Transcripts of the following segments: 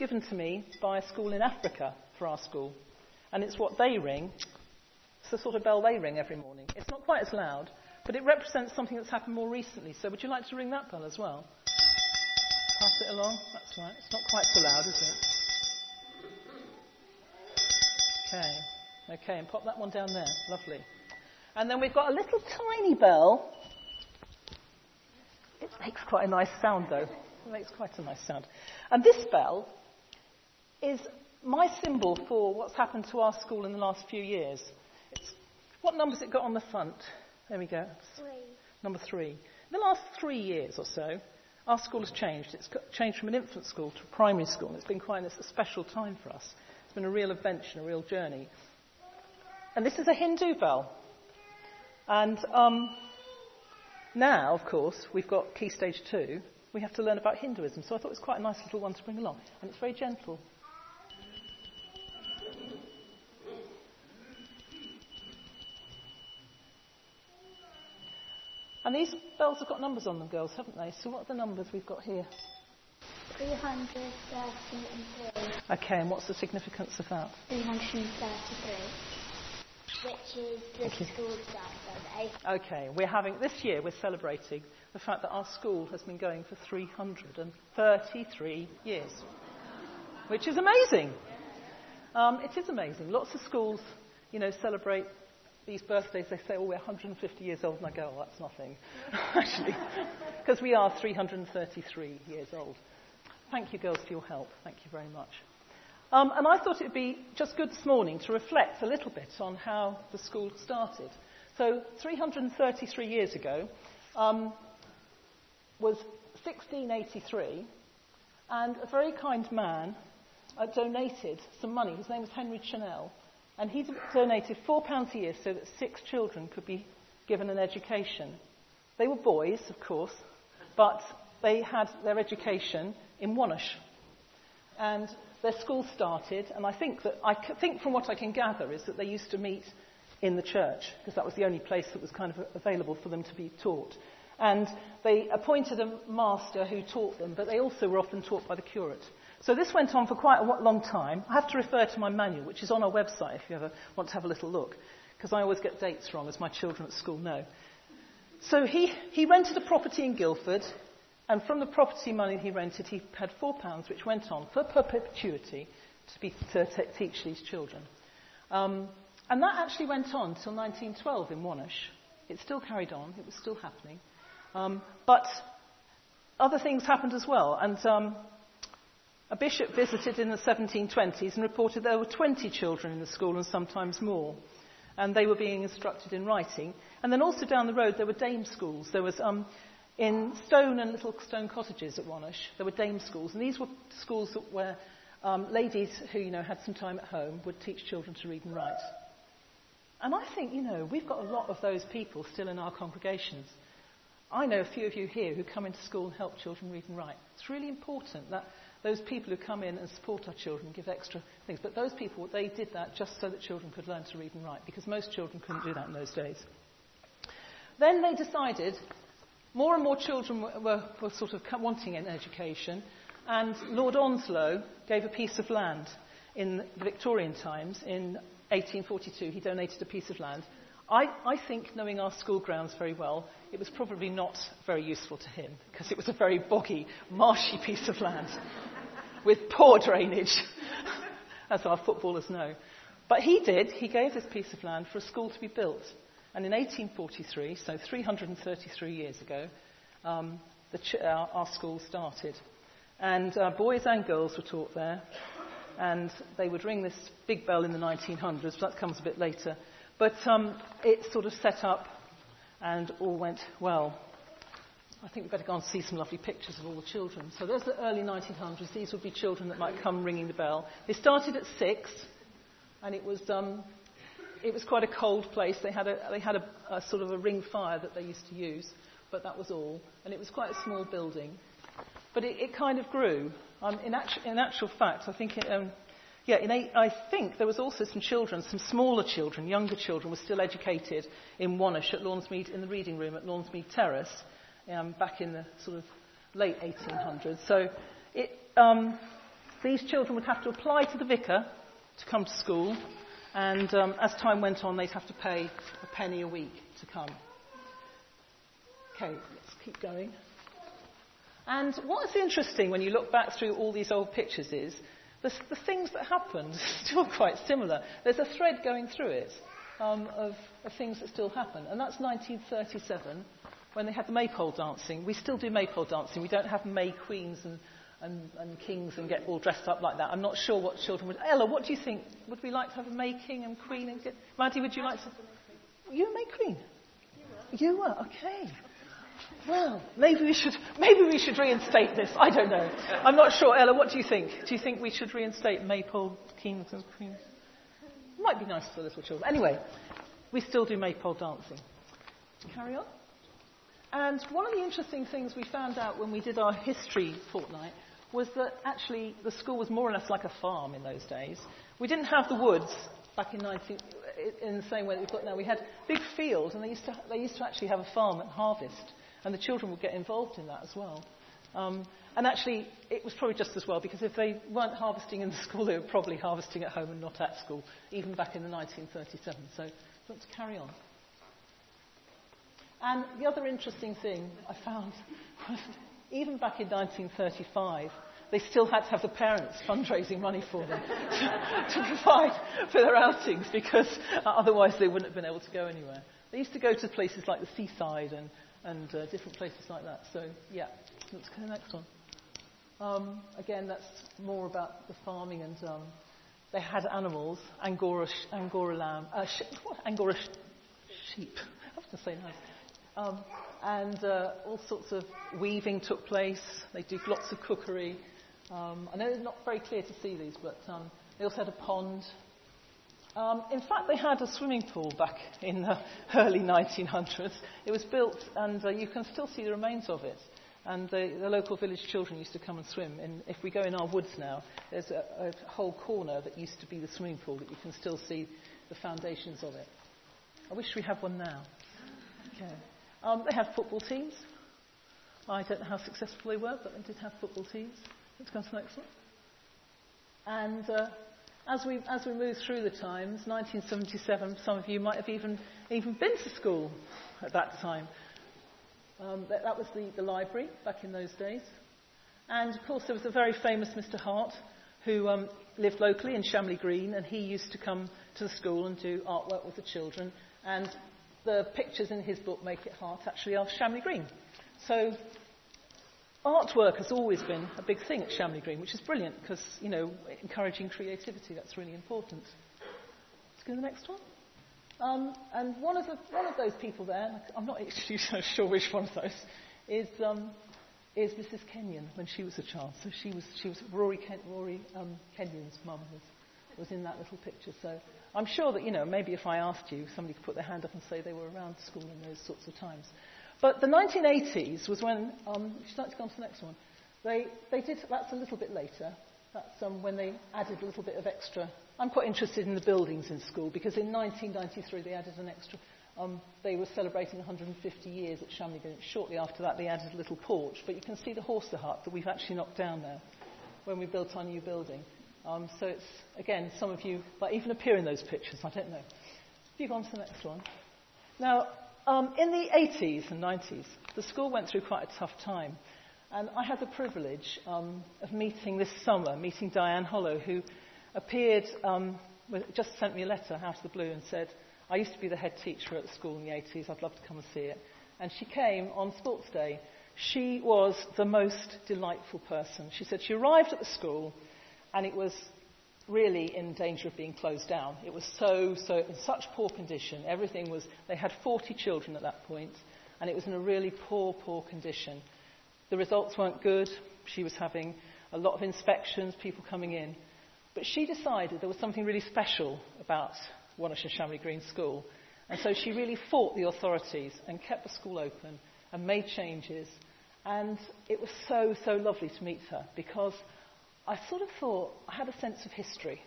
given to me by a school in Africa for our school. And it's what they ring. It's the sort of bell they ring every morning. It's not quite as loud, but it represents something that's happened more recently. So would you like to ring that bell as well? Pass it along. That's right. It's not quite so loud, is it? Okay. Okay, and pop that one down there. Lovely. And then we've got a little tiny bell. It makes quite a nice sound, though. It makes quite a nice sound. And this bell is my symbol for what's happened to our school in the last few years. It's, what number's it got on the front? There we go. Three. Number three. In the last three years or so, our school has changed. It's changed from an infant school to a primary school. It's been quite a special time for us. It's been a real adventure, a real journey. And this is a Hindu bell. And um, now, of course, we've got Key Stage 2. We have to learn about Hinduism. So I thought it was quite a nice little one to bring along. And it's very gentle. And these bells have got numbers on them, girls, haven't they? So what are the numbers we've got here? 333. Okay, and what's the significance of that? 333. Which is the school birthday. Okay, we're having, this year we're celebrating the fact that our school has been going for 333 years, which is amazing. Um, it is amazing. Lots of schools, you know, celebrate these birthdays. They say, oh, we're 150 years old, and I go, oh, that's nothing, actually, because we are 333 years old. Thank you, girls, for your help. Thank you very much. Um, and I thought it would be just good this morning to reflect a little bit on how the school started. So, 333 years ago um, was 1683, and a very kind man uh, donated some money. His name was Henry Chanel, and he donated £4 a year so that six children could be given an education. They were boys, of course, but they had their education in Wonersh. And their school started, and I think that I think from what I can gather is that they used to meet in the church because that was the only place that was kind of available for them to be taught. And they appointed a master who taught them, but they also were often taught by the curate. So this went on for quite a long time. I have to refer to my manual, which is on our website if you ever want to have a little look, because I always get dates wrong, as my children at school know. So he, he rented a property in Guildford, and from the property money he rented, he had four pounds, which went on for perpetuity to, be, to teach these children. Um, and that actually went on till 1912 in Wonersh. It still carried on, it was still happening. Um, but other things happened as well, and um, a bishop visited in the 1720s and reported there were 20 children in the school and sometimes more. And they were being instructed in writing. And then also down the road there were dame schools. There was um, in stone and little stone cottages at Wonersh, there were dame schools. And these were schools that where um, ladies who, you know, had some time at home would teach children to read and write. And I think, you know, we've got a lot of those people still in our congregations. I know a few of you here who come into school and help children read and write. It's really important that those people who come in and support our children give extra things. But those people, they did that just so that children could learn to read and write, because most children couldn't do that in those days. Then they decided more and more children were, were, sort of wanting an education, and Lord Onslow gave a piece of land in the Victorian times. In 1842, he donated a piece of land. I, I think, knowing our school grounds very well, it was probably not very useful to him because it was a very boggy, marshy piece of land with poor drainage, as our footballers know. But he did, he gave this piece of land for a school to be built. And in 1843, so 333 years ago, um, ch- our, our school started. And uh, boys and girls were taught there. And they would ring this big bell in the 1900s, but that comes a bit later. But um, it sort of set up and all went well. I think we'd better go and see some lovely pictures of all the children. So there's the early 1900s. These would be children that might come ringing the bell. They started at six, and it was um, it was quite a cold place. They had a they had a, a sort of a ring fire that they used to use, but that was all. And it was quite a small building, but it, it kind of grew. Um, in, actu- in actual fact, I think it, um, yeah, eight, I think there was also some children, some smaller children, younger children, were still educated in Wonersh at Lawnsmead, in the reading room at Lawnsmead Terrace, um, back in the sort of late 1800s. So it, um, these children would have to apply to the vicar to come to school, and um, as time went on, they'd have to pay a penny a week to come. Okay, let's keep going. And what's interesting when you look back through all these old pictures is the, the things that happened are still quite similar. There's a thread going through it um, of, of things that still happen. And that's 1937 when they had the maypole dancing. We still do maypole dancing. We don't have May Queens and, and, and kings and get all dressed up like that. I'm not sure what children would. Ella, what do you think? Would we like to have a May King and Queen? And get... Maddie, would you like to? You a May Queen? You were. Okay. Well, maybe we should maybe we should reinstate this. I don't know. I'm not sure. Ella, what do you think? Do you think we should reinstate maypole kings and queens? Might be nice for little children. Anyway, we still do maypole dancing. Carry on. And one of the interesting things we found out when we did our history fortnight was that actually the school was more or less like a farm in those days. We didn't have the woods back in 19, in the same way that we've got now. We had big fields, and they used to, they used to actually have a farm at harvest, and the children would get involved in that as well. Um, and actually, it was probably just as well because if they weren't harvesting in the school, they were probably harvesting at home and not at school, even back in the 1937. So, let's carry on. And the other interesting thing I found was even back in 1935, they still had to have the parents fundraising money for them to, to provide for their outings because otherwise they wouldn't have been able to go anywhere. They used to go to places like the seaside and, and uh, different places like that. So, yeah, let's go to the next one. Um, again, that's more about the farming and um, they had animals, Angora, Angora lamb, uh? Angora sh- sheep. I have to say nice. Um, and uh, all sorts of weaving took place. They do lots of cookery. Um, I know it's not very clear to see these, but um, they also had a pond. Um, in fact, they had a swimming pool back in the early 1900s. It was built, and uh, you can still see the remains of it. And the, the, local village children used to come and swim. And if we go in our woods now, there's a, a whole corner that used to be the swimming pool that you can still see the foundations of it. I wish we had one now. Okay. Um, they had football teams. I don't know how successful they were, but they did have football teams. Let's go to the next one. And uh, as, we, as we move through the times, 1977, some of you might have even, even been to school at that time. Um, that, that, was the, the library back in those days. And of course, there was a very famous Mr. Hart who um, lived locally in Shamley Green, and he used to come to the school and do artwork with the children. And the pictures in his book, Make It Hart, actually are Shamley Green. So artwork has always been a big thing at Shamley Green, which is brilliant because, you know, encouraging creativity, that's really important. Let's go to the next one. Um, and one of, the, one of those people there, I'm not actually sure which one of those, is, um, is Mrs. Kenyon when she was a child. So she was, she was Rory, Ken, Rory um, Kenyon's mum was, was in that little picture. So I'm sure that, you know, maybe if I asked you, somebody could put their hand up and say they were around school in those sorts of times. But the 1980s was when, um, would you like to go on to the next one? They, they did, that's a little bit later. That's um, when they added a little bit of extra. I'm quite interested in the buildings in school because in 1993 they added an extra. Um, they were celebrating 150 years at Shamley Shortly after that they added a little porch. But you can see the Horsa hut that we've actually knocked down there when we built our new building. Um, so it's, again, some of you might even appear in those pictures, I don't know. If you go on to the next one. Now, um, in the 80s and 90s, the school went through quite a tough time. And I had the privilege um, of meeting this summer, meeting Diane Hollow, who appeared, um, just sent me a letter out of the blue and said, I used to be the head teacher at the school in the 80s, I'd love to come and see it. And she came on sports day. She was the most delightful person. She said she arrived at the school and it was really in danger of being closed down. It was so, so, in such poor condition. Everything was, they had 40 children at that point, and it was in a really poor, poor condition. The results weren't good. She was having a lot of inspections, people coming in. But she decided there was something really special about Wonersh Shamley Green School. And so she really fought the authorities and kept the school open and made changes. And it was so, so lovely to meet her because I sort of thought I had a sense of history.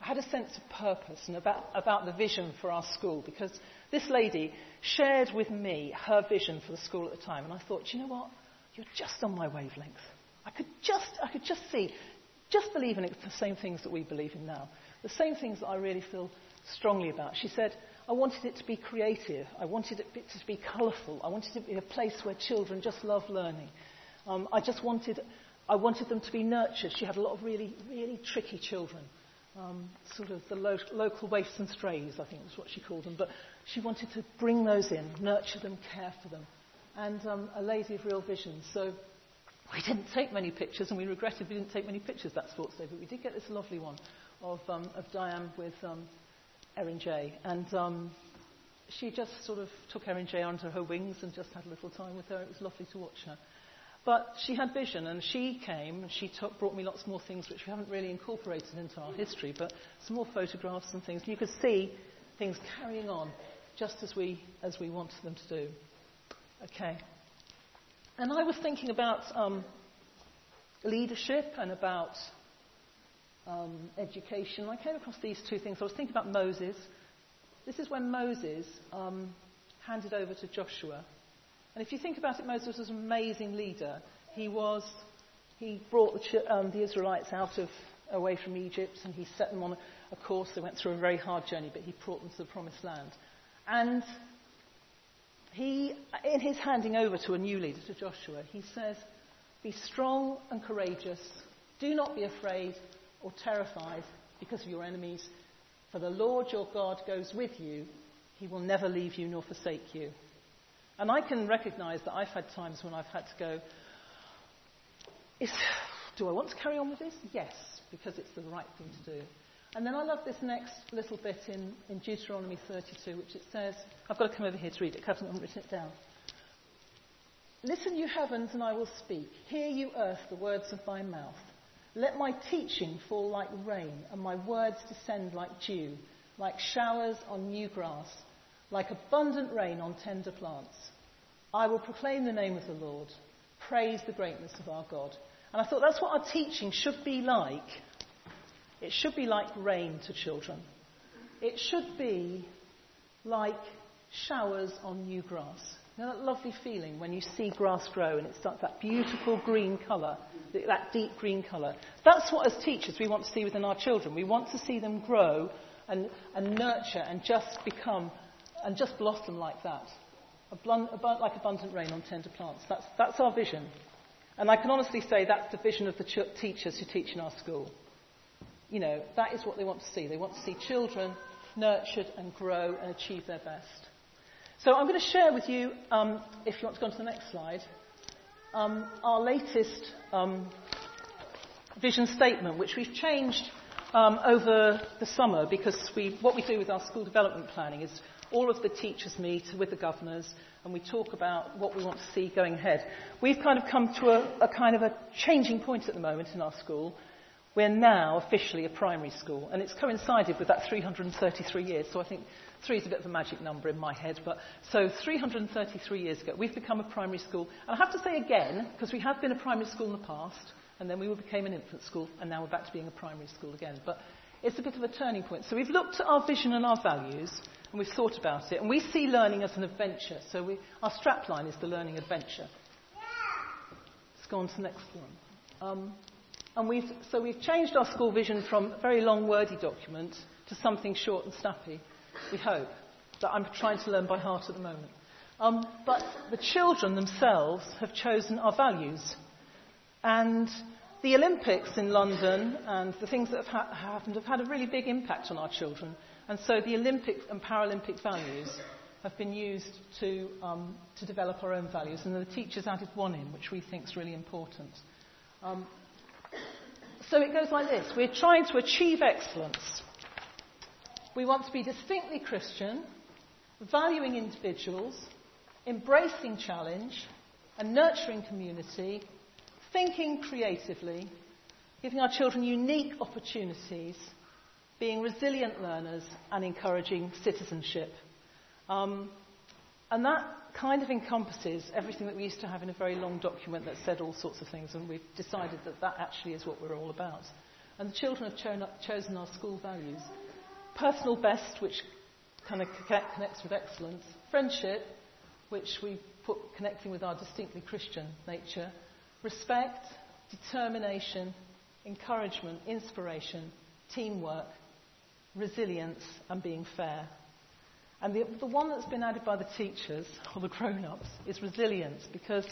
I had a sense of purpose and about, about the vision for our school because this lady shared with me her vision for the school at the time. And I thought, you know what? You're just on my wavelength. I could just, I could just see just believe in it, the same things that we believe in now. The same things that I really feel strongly about. She said, I wanted it to be creative. I wanted it to be colourful. I wanted it to be a place where children just love learning. Um, I just wanted, I wanted them to be nurtured. She had a lot of really, really tricky children. Um, sort of the lo- local waifs and strays, I think was what she called them. But she wanted to bring those in, nurture them, care for them. And um, a lady of real vision. So we didn't take many pictures, and we regretted we didn't take many pictures that sports day, but we did get this lovely one of, um, of Diane with um, Erin J. And um, she just sort of took Erin J under her wings and just had a little time with her. It was lovely to watch her. But she had vision, and she came, and she took, brought me lots more things which we haven't really incorporated into our history, but some more photographs and things. And you could see things carrying on just as we, as we wanted them to do. Okay. And I was thinking about um, leadership and about um, education. I came across these two things. I was thinking about Moses. This is when Moses um, handed over to Joshua. And if you think about it, Moses was an amazing leader. He was, he brought the, um, the Israelites out of away from Egypt, and he set them on a, course. They went through a very hard journey, but he brought them to the promised land. And he, in his handing over to a new leader, to Joshua, he says, Be strong and courageous. Do not be afraid or terrified because of your enemies, for the Lord your God goes with you. He will never leave you nor forsake you. And I can recognize that I've had times when I've had to go, do I want to carry on with this? Yes, because it's the right thing to do. And then I love this next little bit in, in Deuteronomy 32, which it says, I've got to come over here to read it because I haven't written it down. Listen, you heavens, and I will speak. Hear, you earth, the words of my mouth. Let my teaching fall like rain, and my words descend like dew, like showers on new grass, like abundant rain on tender plants. I will proclaim the name of the Lord, praise the greatness of our God. And I thought that's what our teaching should be like. It should be like rain to children. It should be like showers on new grass. You know that lovely feeling when you see grass grow and it starts that beautiful green colour, that deep green colour. That's what, as teachers, we want to see within our children. We want to see them grow and, and nurture and just become and just blossom like that. like abundant rain on tender plants. That's, that's our vision. And I can honestly say that's the vision of the ch- teachers who teach in our school. You know, that is what they want to see. They want to see children nurtured and grow and achieve their best. So I'm going to share with you, um, if you want to go on to the next slide, um, our latest um, vision statement, which we've changed um, over the summer because we, what we do with our school development planning is all of the teachers meet with the governors and we talk about what we want to see going ahead. We've kind of come to a, a kind of a changing point at the moment in our school we're now officially a primary school, and it's coincided with that 333 years. So I think three is a bit of a magic number in my head. But so 333 years ago, we've become a primary school. And I have to say again, because we have been a primary school in the past, and then we became an infant school, and now we're back to being a primary school again. But it's a bit of a turning point. So we've looked at our vision and our values, and we've thought about it, and we see learning as an adventure. So we, our strapline is the learning adventure. Let's go on to the next one. Um, and we've, so we've changed our school vision from a very long, wordy document to something short and snappy, we hope, that I'm trying to learn by heart at the moment. Um, but the children themselves have chosen our values. And the Olympics in London and the things that have ha- happened have had a really big impact on our children. And so the Olympic and Paralympic values have been used to, um, to develop our own values. And the teachers added one in, which we think is really important. Um, so it goes like this We're trying to achieve excellence. We want to be distinctly Christian, valuing individuals, embracing challenge, and nurturing community, thinking creatively, giving our children unique opportunities, being resilient learners, and encouraging citizenship. Um, and that kind of encompasses everything that we used to have in a very long document that said all sorts of things, and we've decided that that actually is what we're all about. And the children have cho- chosen our school values personal best, which kind of connects with excellence, friendship, which we put connecting with our distinctly Christian nature, respect, determination, encouragement, inspiration, teamwork, resilience, and being fair. And the, the one that's been added by the teachers, or the grown ups, is resilience because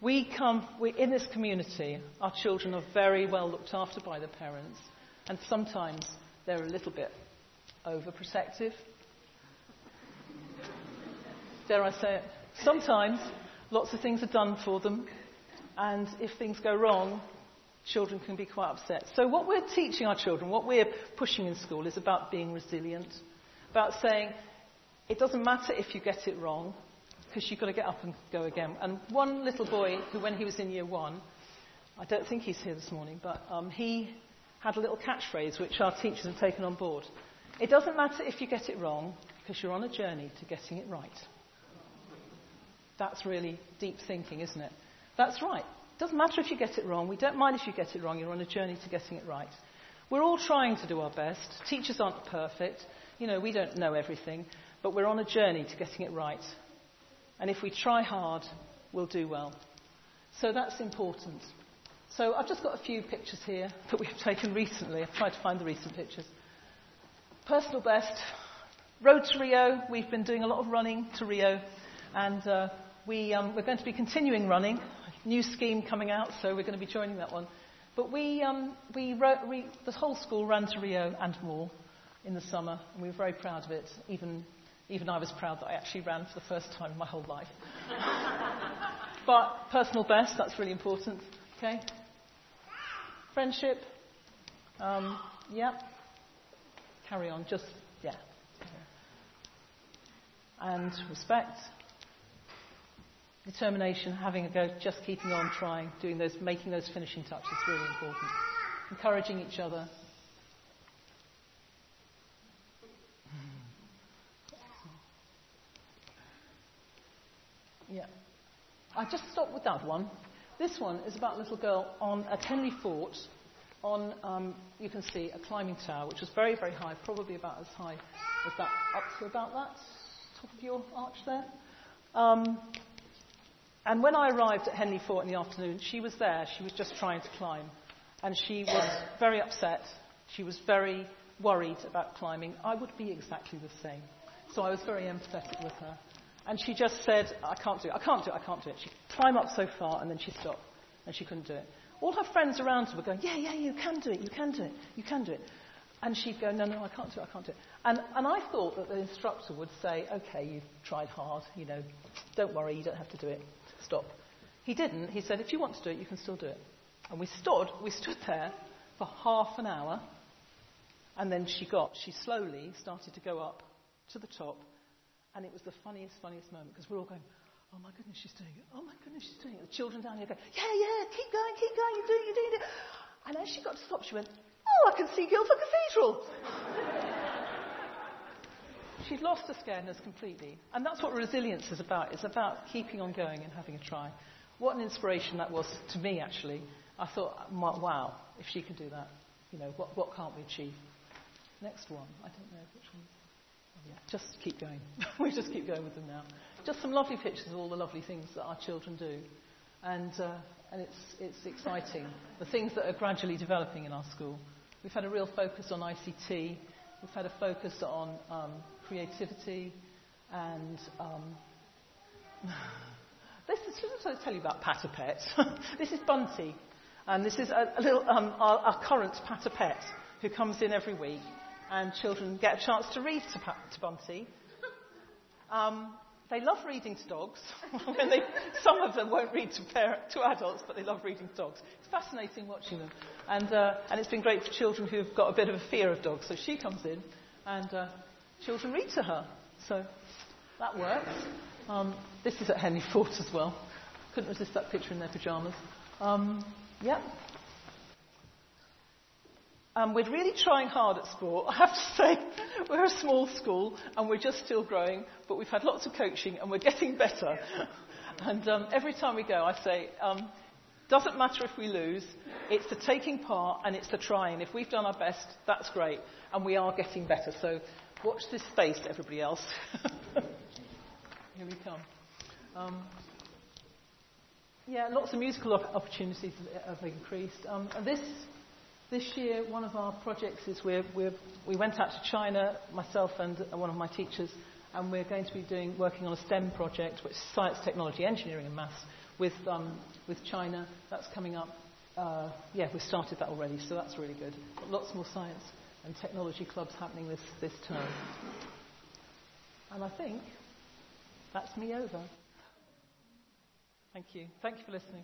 we come, we're in this community, our children are very well looked after by their parents, and sometimes they're a little bit overprotective. Dare I say it? Sometimes lots of things are done for them, and if things go wrong, children can be quite upset. So, what we're teaching our children, what we're pushing in school, is about being resilient, about saying, it doesn't matter if you get it wrong, because you've got to get up and go again. And one little boy, who when he was in year one, I don't think he's here this morning, but um, he had a little catchphrase which our teachers have taken on board. It doesn't matter if you get it wrong, because you're on a journey to getting it right. That's really deep thinking, isn't it? That's right. Doesn't matter if you get it wrong. We don't mind if you get it wrong. You're on a journey to getting it right. We're all trying to do our best. Teachers aren't perfect. You know, we don't know everything. But we're on a journey to getting it right. And if we try hard, we'll do well. So that's important. So I've just got a few pictures here that we've taken recently. I've tried to find the recent pictures. Personal best. Road to Rio. We've been doing a lot of running to Rio. And uh, we, um, we're going to be continuing running. New scheme coming out, so we're going to be joining that one. But we, um, we, wrote, we, the whole school ran to Rio and more in the summer, and we were very proud of it, even even I was proud that I actually ran for the first time in my whole life. but personal best, that's really important. Okay? Friendship. Um, yeah. Carry on, just, yeah. And respect. Determination, having a go, just keeping on trying, doing those, making those finishing touches, really important. Encouraging each other, Yeah. I just stopped with that one. This one is about a little girl on at Henley Fort on, um, you can see, a climbing tower, which was very, very high, probably about as high as that, up to about that top of your arch there. Um, and when I arrived at Henley Fort in the afternoon, she was there. She was just trying to climb. And she was very upset. She was very worried about climbing. I would be exactly the same. So I was very empathetic with her. And she just said, I can't do it, I can't do it, I can't do it. She'd climb up so far and then she'd stop and she couldn't do it. All her friends around her were going, Yeah, yeah, you can do it, you can do it, you can do it. And she'd go, No, no, I can't do it, I can't do it. And, and I thought that the instructor would say, Okay, you've tried hard, you know, don't worry, you don't have to do it, stop. He didn't. He said, If you want to do it, you can still do it. And we stood, we stood there for half an hour, and then she got, she slowly started to go up to the top and it was the funniest, funniest moment because we're all going, oh my goodness, she's doing it. Oh my goodness, she's doing it. The children down here go, yeah, yeah, keep going, keep going, you're doing it, you're doing it. And as she got to stop, she went, oh, I can see Guildford Cathedral. She'd lost her scaredness completely. And that's what resilience is about. It's about keeping on going and having a try. What an inspiration that was to me, actually. I thought, wow, if she can do that, you know, what, what can't we achieve? Next one. I don't know which one yeah, just keep going. we just keep going with them now. Just some lovely pictures of all the lovely things that our children do. And, uh, and it's, it's exciting. The things that are gradually developing in our school. We've had a real focus on ICT. We've had a focus on um, creativity and um, this is just to tell you about Patapet. this is Bunty, and this is a, a little um, our, our current Patapet who comes in every week and children get a chance to read to, to Bunty. Um, they love reading to dogs. they, some of them won't read to, to, adults, but they love reading to dogs. It's fascinating watching them. And, uh, and it's been great for children who've got a bit of a fear of dogs. So she comes in and uh, children read to her. So that works. Um, this is at Henley Fort as well. Couldn't resist that picture in their pyjamas. Um, yeah, um, we're really trying hard at sport. I have to say, we're a small school and we're just still growing, but we've had lots of coaching and we're getting better. And um, every time we go, I say, um, doesn't matter if we lose, it's the taking part and it's the trying. If we've done our best, that's great, and we are getting better. So watch this space, everybody else. Here we come. Um, yeah, lots of musical opportunities have increased. Um, this This year, one of our projects is we're, we're, we went out to China, myself and one of my teachers, and we're going to be doing, working on a STEM project, which is science, technology, engineering, and maths, with, um, with China. That's coming up. Uh, yeah, we started that already, so that's really good. Lots more science and technology clubs happening this, this term. And I think that's me over. Thank you. Thank you for listening.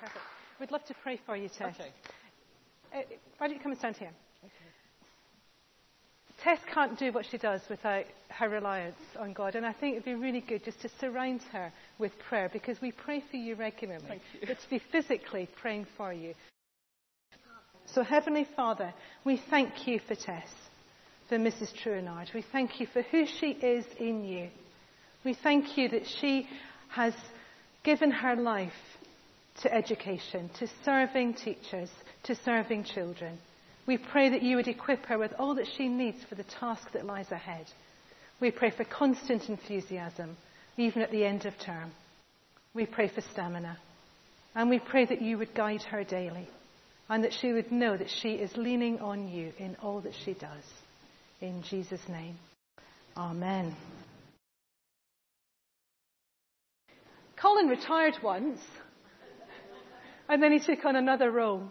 Perfect. We'd love to pray for you, Tess. Okay. Uh, why don't you come and stand here? Tess can't do what she does without her reliance on God, and I think it'd be really good just to surround her with prayer because we pray for you regularly, Thank you. but to be physically praying for you. So, Heavenly Father, we thank you for Tess, for Mrs. Truanard. We thank you for who she is in you. We thank you that she has given her life to education, to serving teachers, to serving children. We pray that you would equip her with all that she needs for the task that lies ahead. We pray for constant enthusiasm, even at the end of term. We pray for stamina. And we pray that you would guide her daily and that she would know that she is leaning on you in all that she does. In Jesus' name. Amen. Colin retired once, and then he took on another role.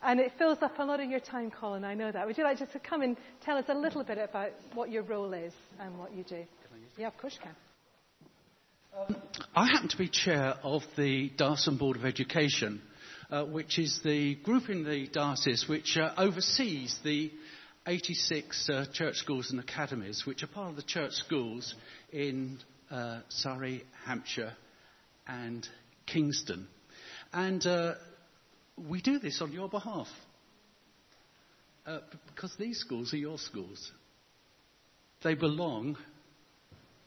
And it fills up a lot of your time, Colin, I know that. Would you like just to come and tell us a little bit about what your role is and what you do? Yeah, of course you can. I happen to be chair of the Diocesan Board of Education, uh, which is the group in the diocese which uh, oversees the 86 uh, church schools and academies, which are part of the church schools in uh, Surrey, Hampshire, and Kingston. And uh, we do this on your behalf uh, because these schools are your schools. They belong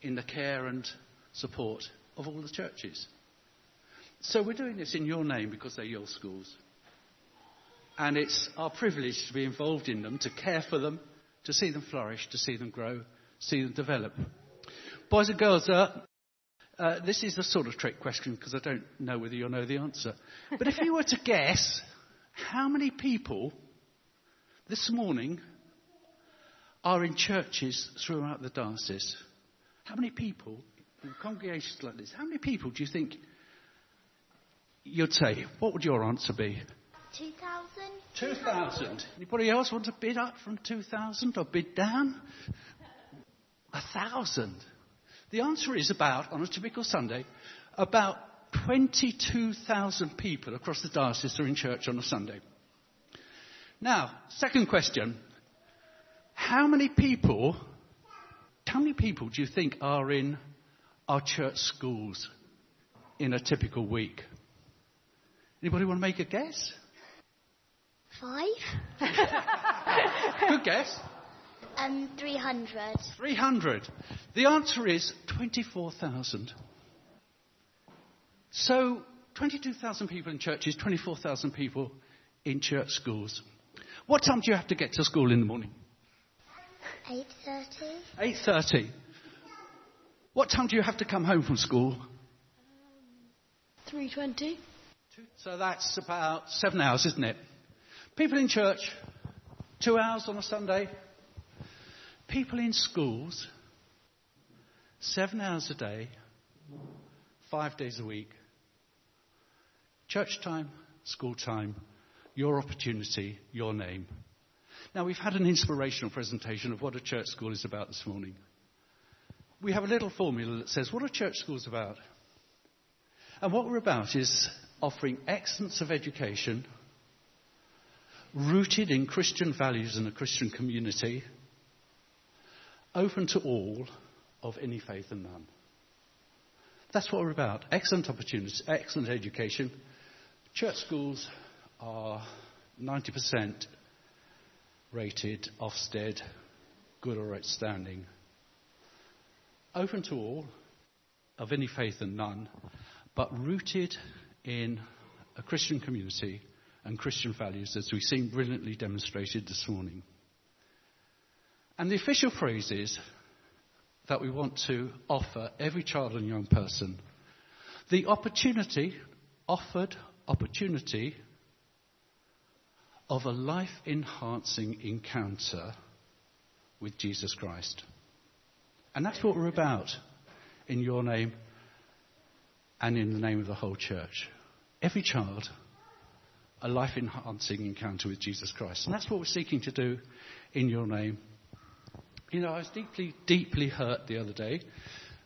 in the care and support of all the churches. So we're doing this in your name because they're your schools. And it's our privilege to be involved in them, to care for them, to see them flourish, to see them grow, see them develop. Boys and girls, uh, uh, this is a sort of trick question because I don't know whether you'll know the answer. But if you were to guess how many people this morning are in churches throughout the diocese, how many people in congregations like this, how many people do you think you'd say? What would your answer be? 2000? 2,000. Anybody else want to bid up from 2,000 or bid down? A thousand. The answer is about, on a typical Sunday, about 22,000 people across the diocese are in church on a Sunday. Now, second question. How many people, how many people do you think are in our church schools in a typical week? Anybody want to make a guess? Five? Good guess. Um, 300. 300. The answer is 24,000. So, 22,000 people in churches, 24,000 people in church schools. What time do you have to get to school in the morning? 8.30? 8.30. What time do you have to come home from school? 3.20? So that's about seven hours, isn't it? People in church, two hours on a Sunday. People in schools, seven hours a day, five days a week. Church time, school time, your opportunity, your name. Now, we've had an inspirational presentation of what a church school is about this morning. We have a little formula that says what a church school is about. And what we're about is offering excellence of education rooted in Christian values and a Christian community, open to all of any faith and none. That's what we're about. Excellent opportunities, excellent education. Church schools are 90% rated Ofsted, good or outstanding. Open to all, of any faith and none, but rooted in a Christian community and Christian values as we've seen brilliantly demonstrated this morning. And the official phrase is that we want to offer every child and young person the opportunity, offered opportunity, of a life enhancing encounter with Jesus Christ. And that's what we're about in your name and in the name of the whole church. Every child, a life enhancing encounter with Jesus Christ. And that's what we're seeking to do in your name. You know, I was deeply, deeply hurt the other day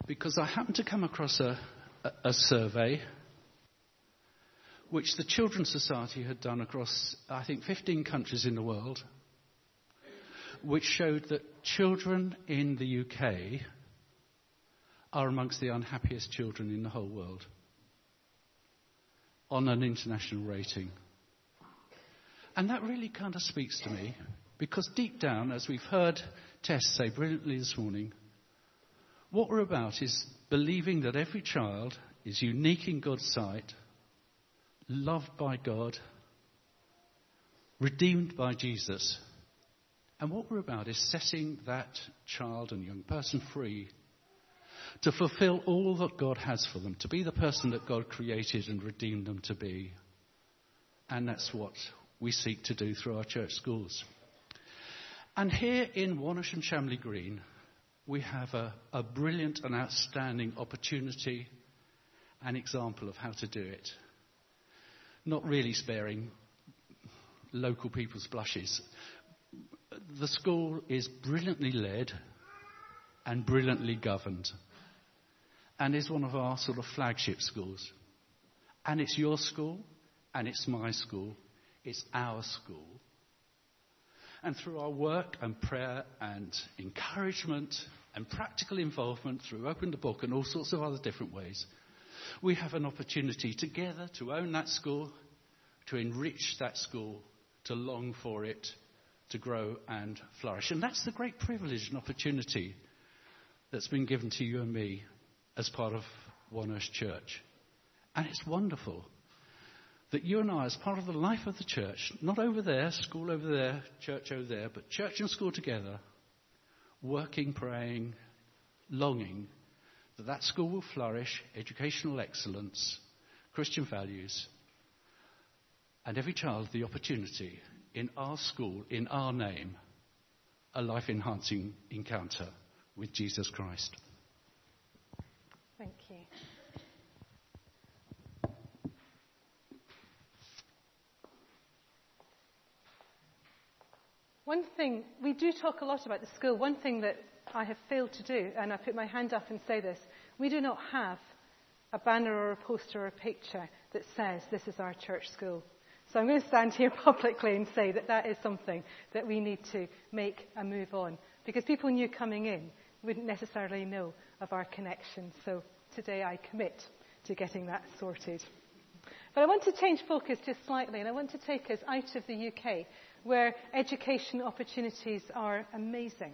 because I happened to come across a, a, a survey which the Children's Society had done across, I think, 15 countries in the world, which showed that children in the UK are amongst the unhappiest children in the whole world on an international rating. And that really kind of speaks to me because deep down, as we've heard Tess say brilliantly this morning, what we're about is believing that every child is unique in God's sight loved by God, redeemed by Jesus. And what we're about is setting that child and young person free to fulfill all that God has for them, to be the person that God created and redeemed them to be. And that's what we seek to do through our church schools. And here in Wonersh and Green, we have a, a brilliant and outstanding opportunity and example of how to do it not really sparing local people's blushes. The school is brilliantly led and brilliantly governed and is one of our sort of flagship schools. And it's your school and it's my school. It's our school. And through our work and prayer and encouragement and practical involvement through Open the Book and all sorts of other different ways, we have an opportunity together to own that school, to enrich that school, to long for it, to grow and flourish. And that's the great privilege and opportunity that's been given to you and me as part of Wonersh Church. And it's wonderful that you and I, as part of the life of the church, not over there, school over there, church over there, but church and school together, working, praying, longing that that school will flourish, educational excellence, Christian values, and every child the opportunity in our school, in our name, a life enhancing encounter with Jesus Christ. Thank you. One thing, we do talk a lot about the school. One thing that I have failed to do, and I put my hand up and say this, we do not have a banner or a poster or a picture that says this is our church school. So I'm going to stand here publicly and say that that is something that we need to make a move on. Because people new coming in wouldn't necessarily know of our connection. So today I commit to getting that sorted. But I want to change focus just slightly and I want to take us out of the UK where education opportunities are amazing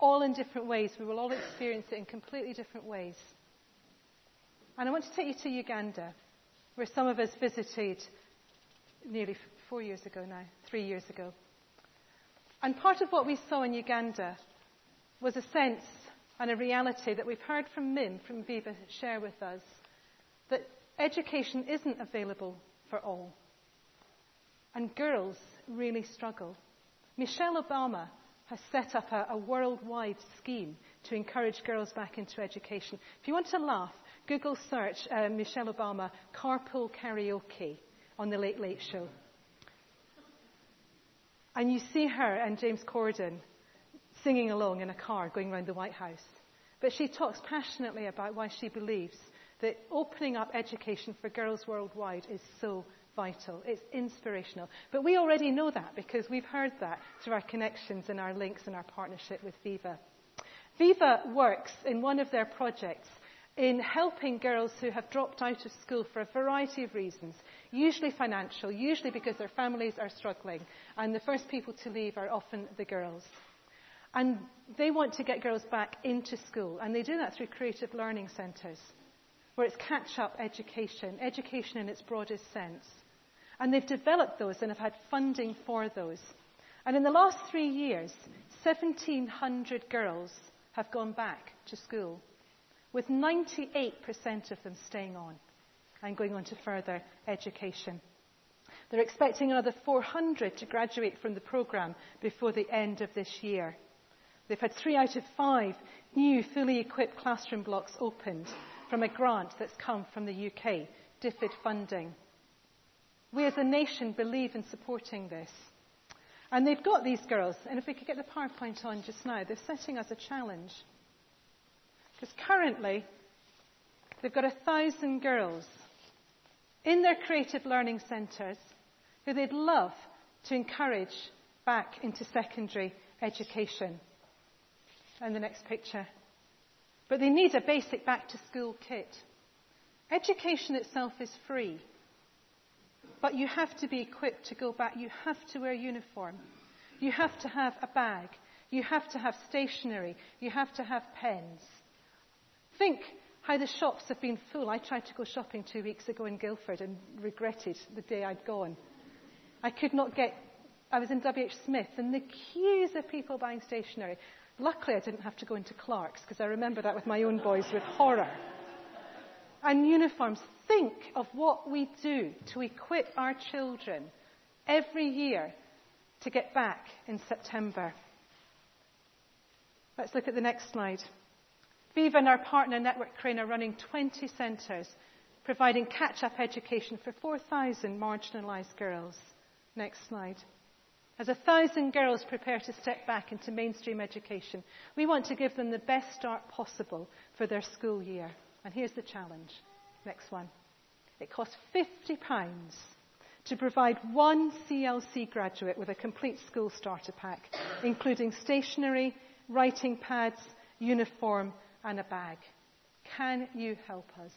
all in different ways. We will all experience it in completely different ways. And I want to take you to Uganda, where some of us visited nearly four years ago now, three years ago. And part of what we saw in Uganda was a sense and a reality that we've heard from Mim, from Viva, share with us that education isn't available for all. And girls really struggle. Michelle Obama has set up a, a, worldwide scheme to encourage girls back into education. If you want to laugh, Google search uh, Michelle Obama carpool karaoke on the Late Late Show. And you see her and James Corden singing along in a car going around the White House. But she talks passionately about why she believes that opening up education for girls worldwide is so vital. It's inspirational. But we already know that because we've heard that through our connections and our links and our partnership with Viva. Viva works in one of their projects in helping girls who have dropped out of school for a variety of reasons, usually financial, usually because their families are struggling, and the first people to leave are often the girls. And they want to get girls back into school, and they do that through creative learning centres, where it's catch up education, education in its broadest sense. And they've developed those and have had funding for those. And in the last three years, 1,700 girls have gone back to school, with 98% of them staying on and going on to further education. They're expecting another 400 to graduate from the programme before the end of this year. They've had three out of five new fully equipped classroom blocks opened from a grant that's come from the UK, DFID funding. We as a nation believe in supporting this. And they've got these girls, and if we could get the PowerPoint on just now, they're setting us a challenge. Because currently, they've got a thousand girls in their creative learning centres who they'd love to encourage back into secondary education. And the next picture. But they need a basic back to school kit. Education itself is free. But you have to be equipped to go back. You have to wear uniform. You have to have a bag. You have to have stationery. You have to have pens. Think how the shops have been full. I tried to go shopping two weeks ago in Guildford and regretted the day I'd gone. I could not get, I was in WH Smith and the queues of people buying stationery. Luckily, I didn't have to go into Clarks because I remember that with my own boys with horror. And uniforms. Think of what we do to equip our children every year to get back in September. Let's look at the next slide. Viva and our partner Network Crane are running 20 centres providing catch-up education for 4,000 marginalised girls. Next slide. As a thousand girls prepare to step back into mainstream education, we want to give them the best start possible for their school year. And here's the challenge. Next one. It costs £50 to provide one CLC graduate with a complete school starter pack, including stationery, writing pads, uniform, and a bag. Can you help us?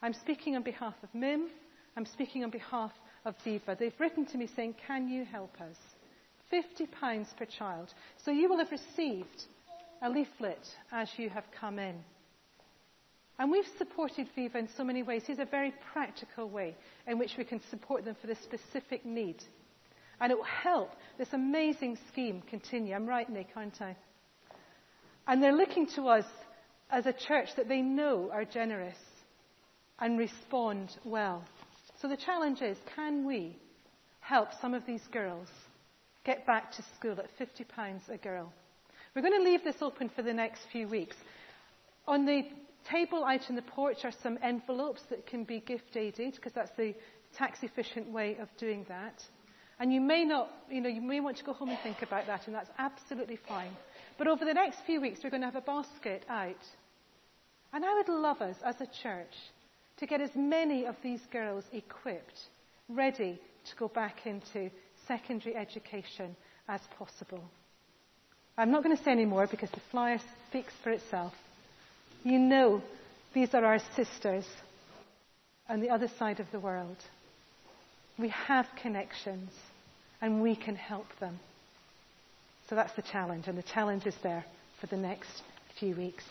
I'm speaking on behalf of MIM. I'm speaking on behalf of Viva. They've written to me saying, Can you help us? £50 per child. So you will have received a leaflet as you have come in. And we've supported Viva in so many ways. Here's a very practical way in which we can support them for this specific need. And it will help this amazing scheme continue. I'm right, Nick, aren't I? And they're looking to us as a church that they know are generous and respond well. So the challenge is can we help some of these girls get back to school at £50 a girl? We're going to leave this open for the next few weeks. On the table out in the porch are some envelopes that can be gift aided because that's the tax efficient way of doing that. And you may not, you know, you may want to go home and think about that, and that's absolutely fine. But over the next few weeks, we're going to have a basket out. And I would love us as a church to get as many of these girls equipped, ready to go back into secondary education as possible. I'm not going to say any more because the flyer speaks for itself. You know these are our sisters on the other side of the world. We have connections and we can help them. So that's the challenge, and the challenge is there for the next few weeks.